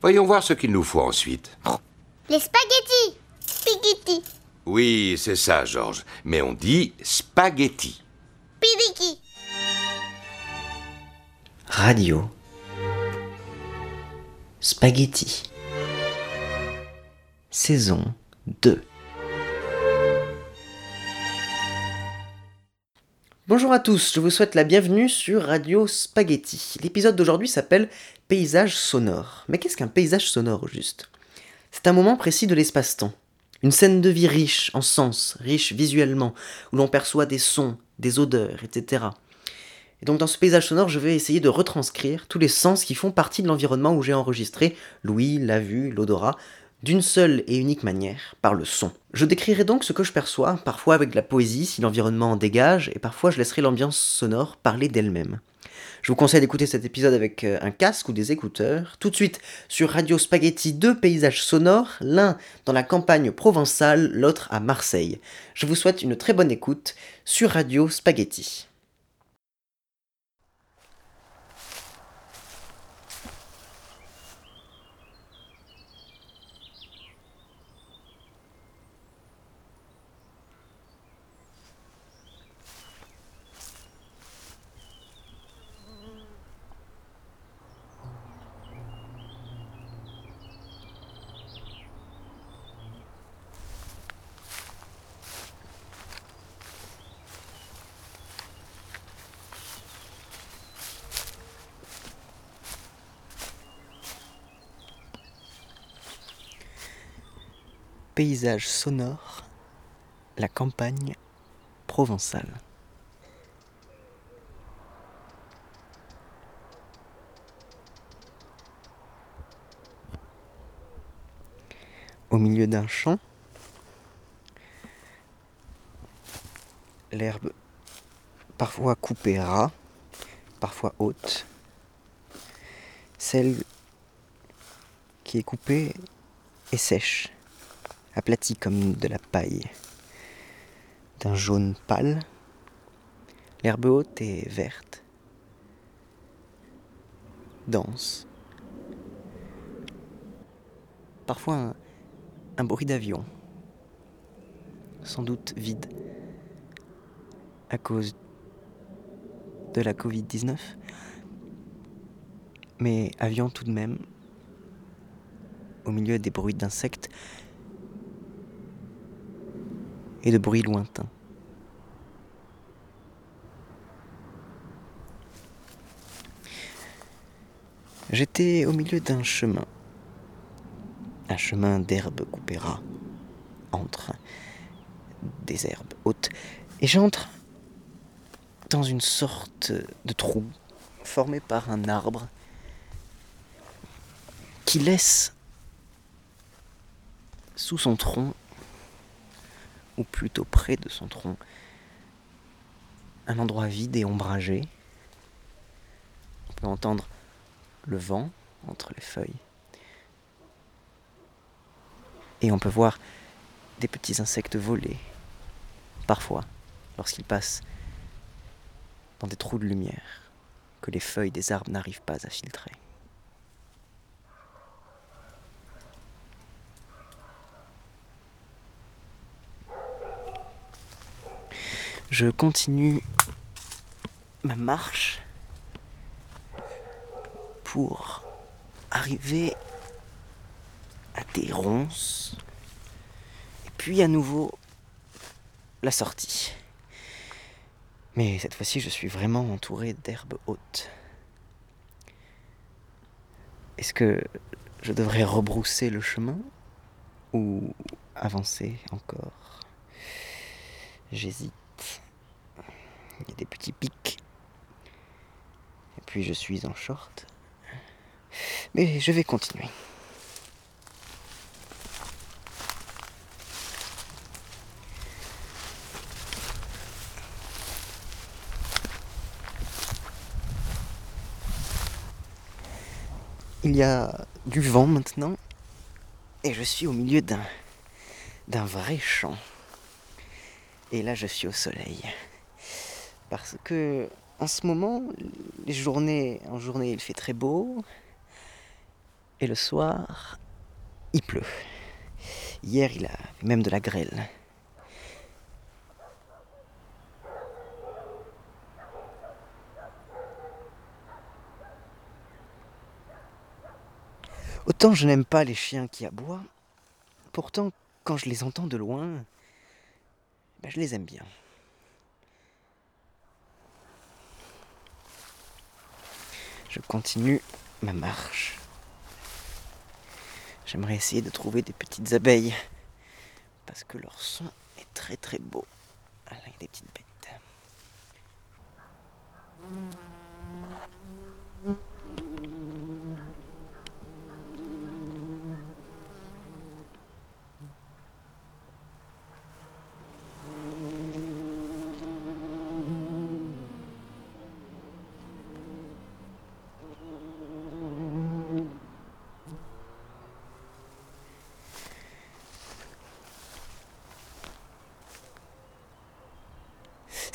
Voyons voir ce qu'il nous faut ensuite. Les spaghettis Spaghetti Oui, c'est ça, Georges. Mais on dit spaghetti. Pidiki Radio. Spaghetti. Saison 2. Bonjour à tous, je vous souhaite la bienvenue sur Radio Spaghetti. L'épisode d'aujourd'hui s'appelle Paysage sonore. Mais qu'est-ce qu'un paysage sonore au juste? C'est un moment précis de l'espace-temps. Une scène de vie riche en sens, riche visuellement, où l'on perçoit des sons, des odeurs, etc. Et donc dans ce paysage sonore, je vais essayer de retranscrire tous les sens qui font partie de l'environnement où j'ai enregistré l'ouïe, la vue, l'odorat, d'une seule et unique manière, par le son. Je décrirai donc ce que je perçois, parfois avec de la poésie si l'environnement en dégage, et parfois je laisserai l'ambiance sonore parler d'elle-même. Je vous conseille d'écouter cet épisode avec euh, un casque ou des écouteurs. Tout de suite sur Radio Spaghetti, deux paysages sonores, l'un dans la campagne provençale, l'autre à Marseille. Je vous souhaite une très bonne écoute sur Radio Spaghetti. Paysage sonore, la campagne provençale. Au milieu d'un champ, l'herbe parfois coupée ras, parfois haute. Celle qui est coupée est sèche, aplatie comme de la paille, d'un jaune pâle. L'herbe haute est verte, dense. Parfois un, un bruit d'avion, sans doute vide, à cause de la Covid-19, mais avion tout de même, au milieu des bruits d'insectes et de bruits lointains. J'étais au milieu d'un chemin, un chemin d'herbes coupées entre des herbes hautes, et j'entre dans une sorte de trou formé par un arbre qui laisse sous son tronc, ou plutôt près de son tronc, un endroit vide et ombragé. On peut entendre le vent entre les feuilles. Et on peut voir des petits insectes voler, parfois, lorsqu'ils passent dans des trous de lumière que les feuilles des arbres n'arrivent pas à filtrer. Je continue ma marche pour arriver à des ronces et puis à nouveau la sortie. Mais cette fois-ci, je suis vraiment entouré d'herbes hautes. Est-ce que je devrais rebrousser le chemin ou avancer encore? J'hésite. Il y a des petits pics. Et puis je suis en short. Mais je vais continuer. Il y a du vent maintenant et je suis au milieu d'un d'un vrai champ. Et là je suis au soleil. Parce que en ce moment, les journées, en journée il fait très beau. Et le soir, il pleut. Hier, il a même de la grêle. Autant je n'aime pas les chiens qui aboient, pourtant quand je les entends de loin, ben, je les aime bien. Je continue ma marche. J'aimerais essayer de trouver des petites abeilles. Parce que leur son est très très beau. Avec des petites bêtes.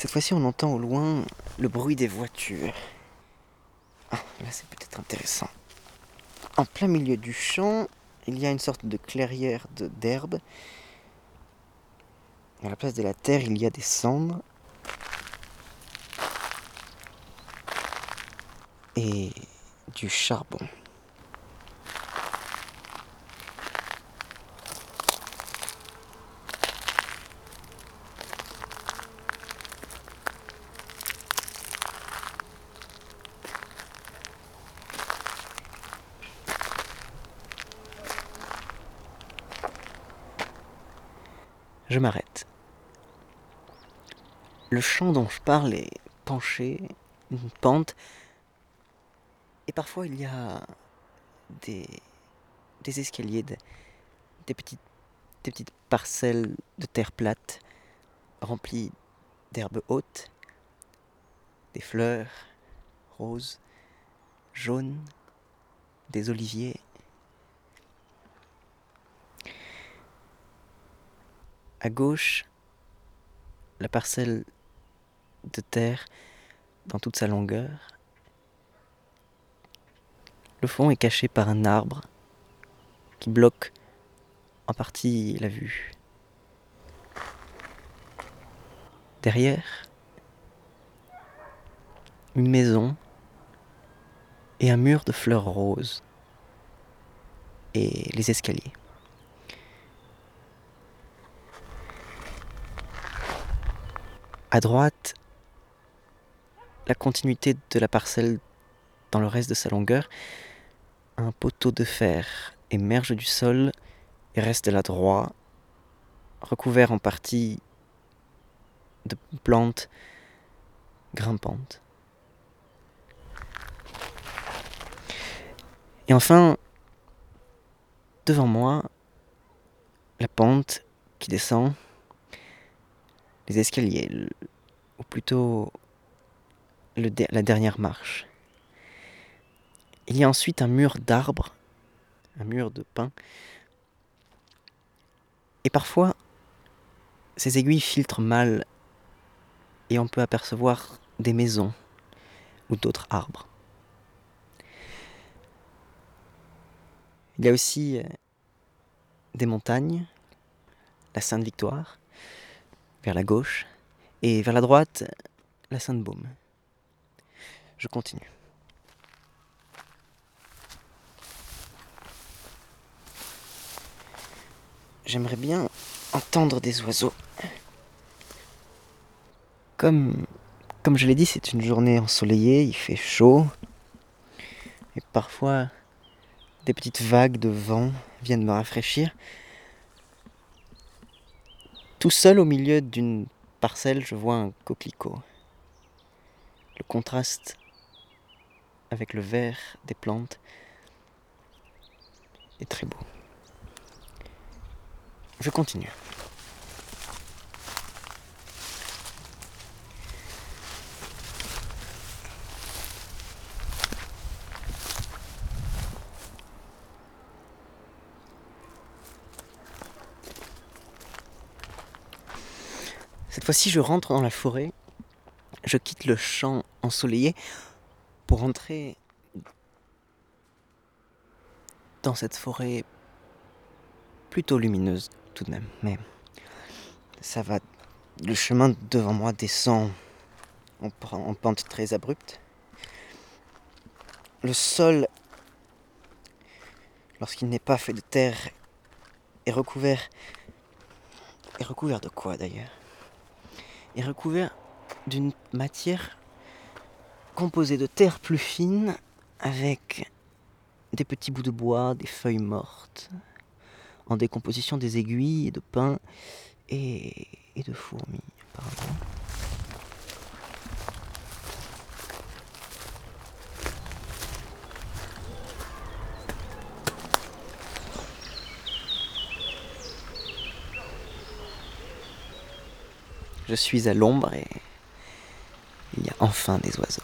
Cette fois-ci, on entend au loin le bruit des voitures. Ah, là, c'est peut-être intéressant. En plein milieu du champ, il y a une sorte de clairière d'herbe. À la place de la terre, il y a des cendres. Et du charbon. Je m'arrête. Le champ dont je parle est penché, une pente, et parfois il y a des, escaliers, des petites, des petites parcelles de terre plate remplies d'herbes hautes, des fleurs roses, jaunes, des oliviers. À gauche, la parcelle de terre dans toute sa longueur. Le fond est caché par un arbre qui bloque en partie la vue. Derrière, une maison et un mur de fleurs roses et les escaliers. À droite, la continuité de la parcelle dans le reste de sa longueur, un poteau de fer émerge du sol et reste là droit, recouvert en partie de plantes grimpantes. Et enfin, devant moi, la pente qui descend, les escaliers, ou plutôt la dernière marche. Il y a ensuite un mur d'arbres, un mur de pin, et parfois ces aiguilles filtrent mal et on peut apercevoir des maisons ou d'autres arbres. Il y a aussi euh, des montagnes, la Sainte-Victoire, vers la gauche, et vers la droite, la Sainte-Baume. Je continue. J'aimerais bien entendre des oiseaux. Comme, comme je l'ai dit, c'est une journée ensoleillée, il fait chaud. Et parfois, des petites vagues de vent viennent me rafraîchir. Tout seul au milieu d'une parcelle, je vois un coquelicot. Le contraste avec le vert des plantes est très beau. Je continue. Cette fois-ci, je rentre dans la forêt. Je quitte le champ ensoleillé pour entrer dans cette forêt plutôt lumineuse tout de même. Mais ça va. Le chemin devant moi descend en, en pente très abrupte. Le sol, lorsqu'il n'est pas fait de terre, est recouvert. Est recouvert de quoi d'ailleurs? Est recouvert d'une matière composée de terre plus fine avec des petits bouts de bois, des feuilles mortes, en décomposition des aiguilles de pin et, et de fourmis apparemment. Je suis à l'ombre et il y a enfin des oiseaux.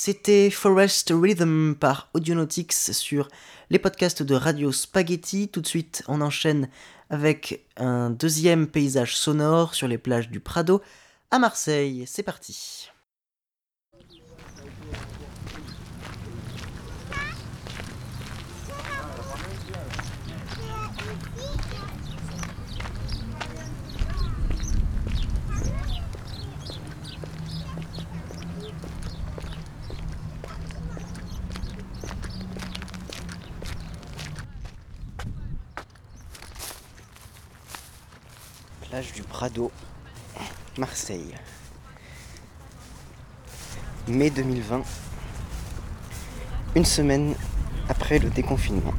C'était Forest Rhythm par Audionautics sur les podcasts de Radio Spaghetti. Tout de suite, on enchaîne avec un deuxième paysage sonore sur les plages du Prado à Marseille. C'est parti. Plage du Prado, Marseille. Mai 2020, une semaine après le déconfinement.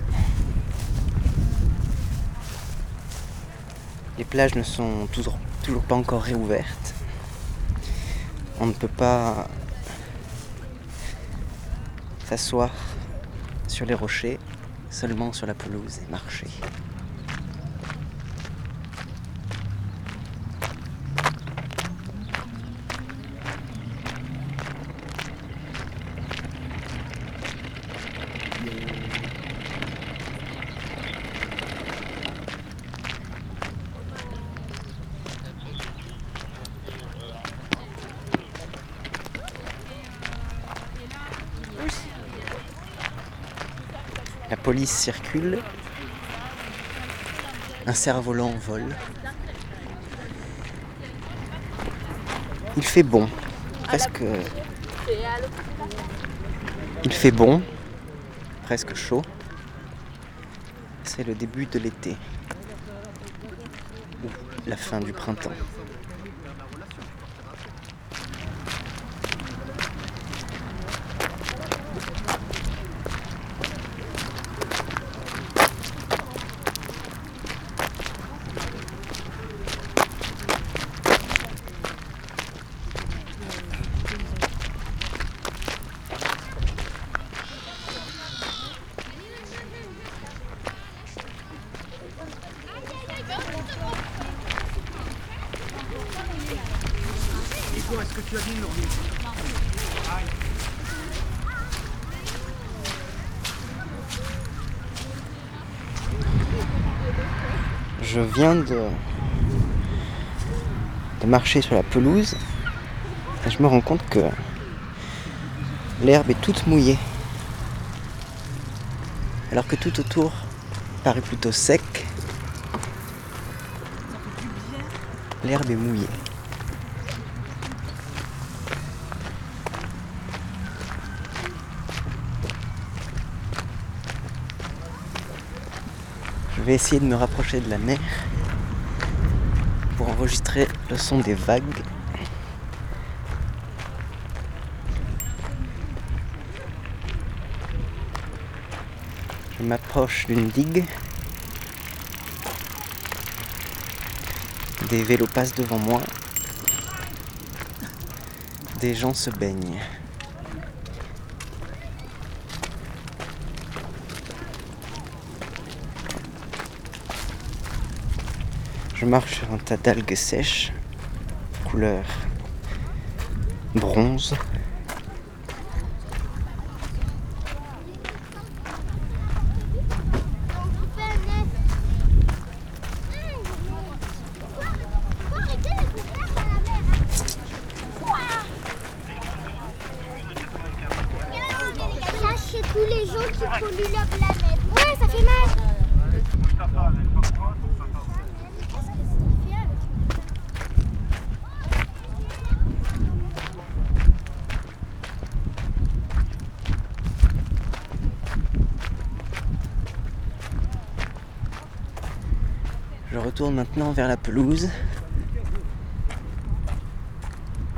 Les plages ne sont toujours, toujours pas encore réouvertes. On ne peut pas s'asseoir sur les rochers, seulement sur la pelouse et marcher. La police circule. Un cerf-volant vole. Il fait bon. Presque. Il fait bon. Presque chaud. C'est le début de l'été. Ou la fin du printemps. Je viens de, de marcher sur la pelouse et je me rends compte que l'herbe est toute mouillée. Alors que tout autour paraît plutôt sec, l'herbe est mouillée. Vais essayer de me rapprocher de la mer pour enregistrer le son des vagues. Je m'approche d'une digue. Des vélos passent devant moi. Des gens se baignent. Marche sur un tas d'algues sèches, couleur bronze. Tous les gens qui polluent la planète. Ouais, ça fait mal. Maintenant vers la pelouse.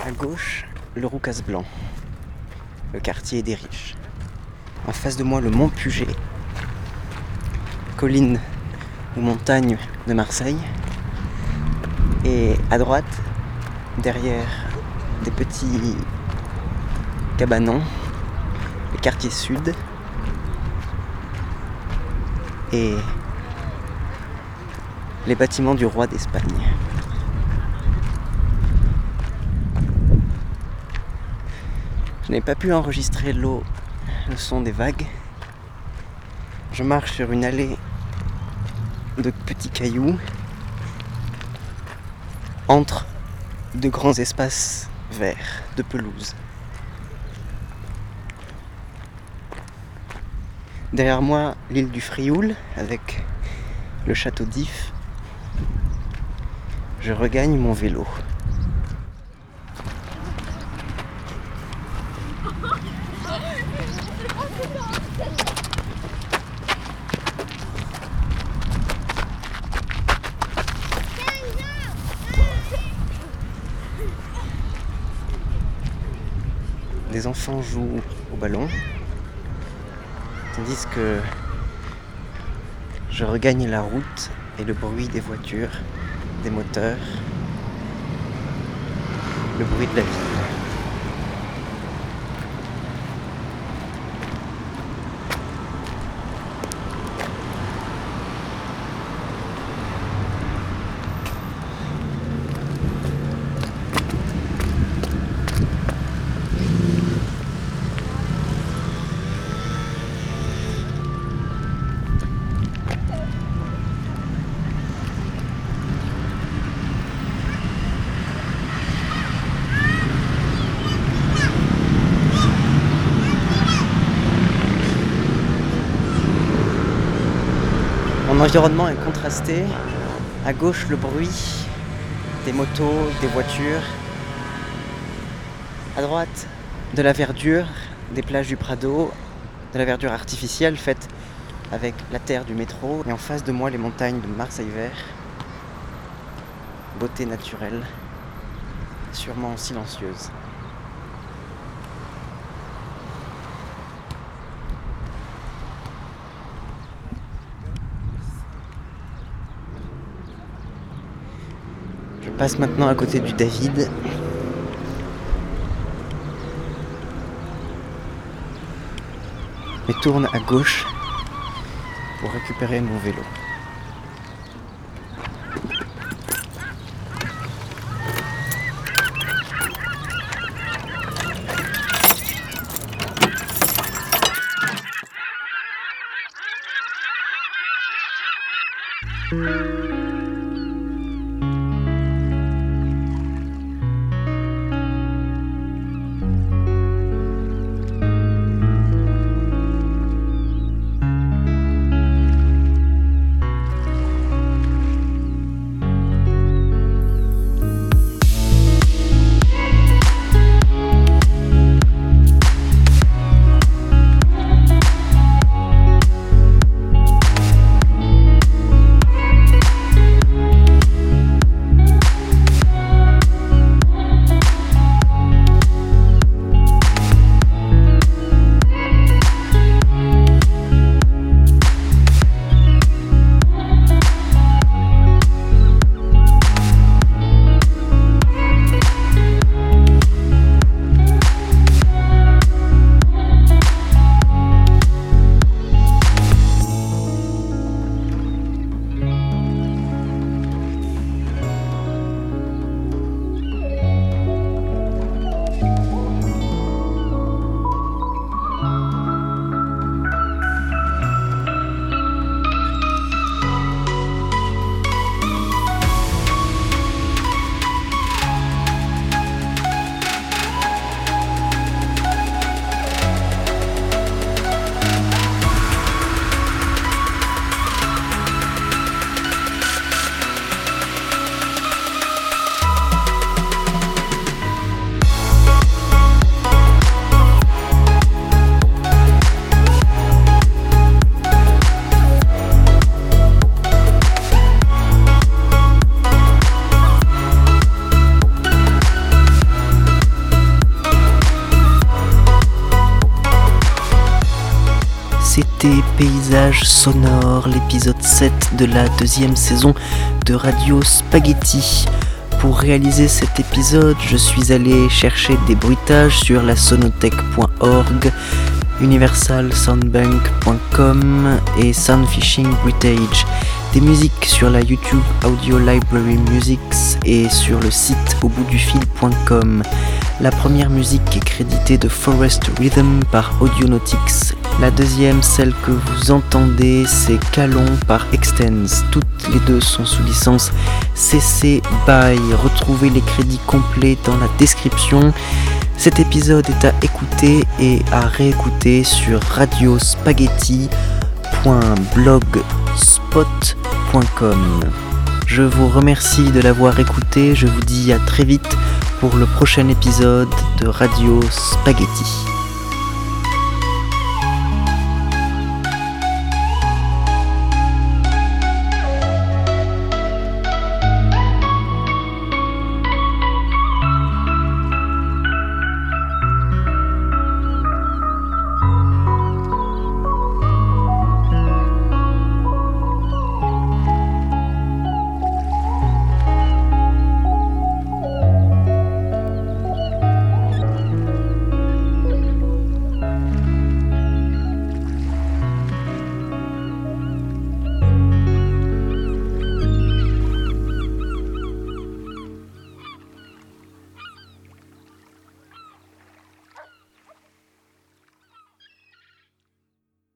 À gauche, le Roucas Blanc, le quartier des riches. En face de moi, le mont Puget, colline ou montagne de Marseille. Et à droite, derrière des petits cabanons, le quartier sud. Et les bâtiments du roi d'Espagne. Je n'ai pas pu enregistrer l'eau, le son des vagues. Je marche sur une allée de petits cailloux entre de grands espaces verts de pelouse. Derrière moi, l'île du Frioul avec le château d'If. Je regagne mon vélo. Des enfants jouent au ballon, tandis que je regagne la route et le bruit des voitures, des moteurs, le bruit de la ville. Environnement est contrasté. À gauche, le bruit des motos, des voitures. À droite, de la verdure, des plages du Prado, de la verdure artificielle faite avec la terre du métro. Et en face de moi, les montagnes de Marseille Vert. Beauté naturelle, sûrement silencieuse. Passe maintenant à côté du David. Et tourne à gauche pour récupérer mon vélo. Sonore, l'épisode 7 de la deuxième saison de Radio Spaghetti. Pour réaliser cet épisode, je suis allé chercher des bruitages sur la sonothèque.org, universalsoundbank.com et Soundfishing Bruitage. Des musiques sur la YouTube Audio Library Musics et sur le site au bout du fil.com. La première musique est créditée de Forest Rhythm par Audionautics. La deuxième, celle que vous entendez, c'est Calon par Extens. Toutes les deux sont sous licence CC BY. Retrouvez les crédits complets dans la description. Cet épisode est à écouter et à réécouter sur radiospaghetti.blogspot.com. Je vous remercie de l'avoir écouté, je vous dis à très vite pour le prochain épisode de Radio Spaghetti.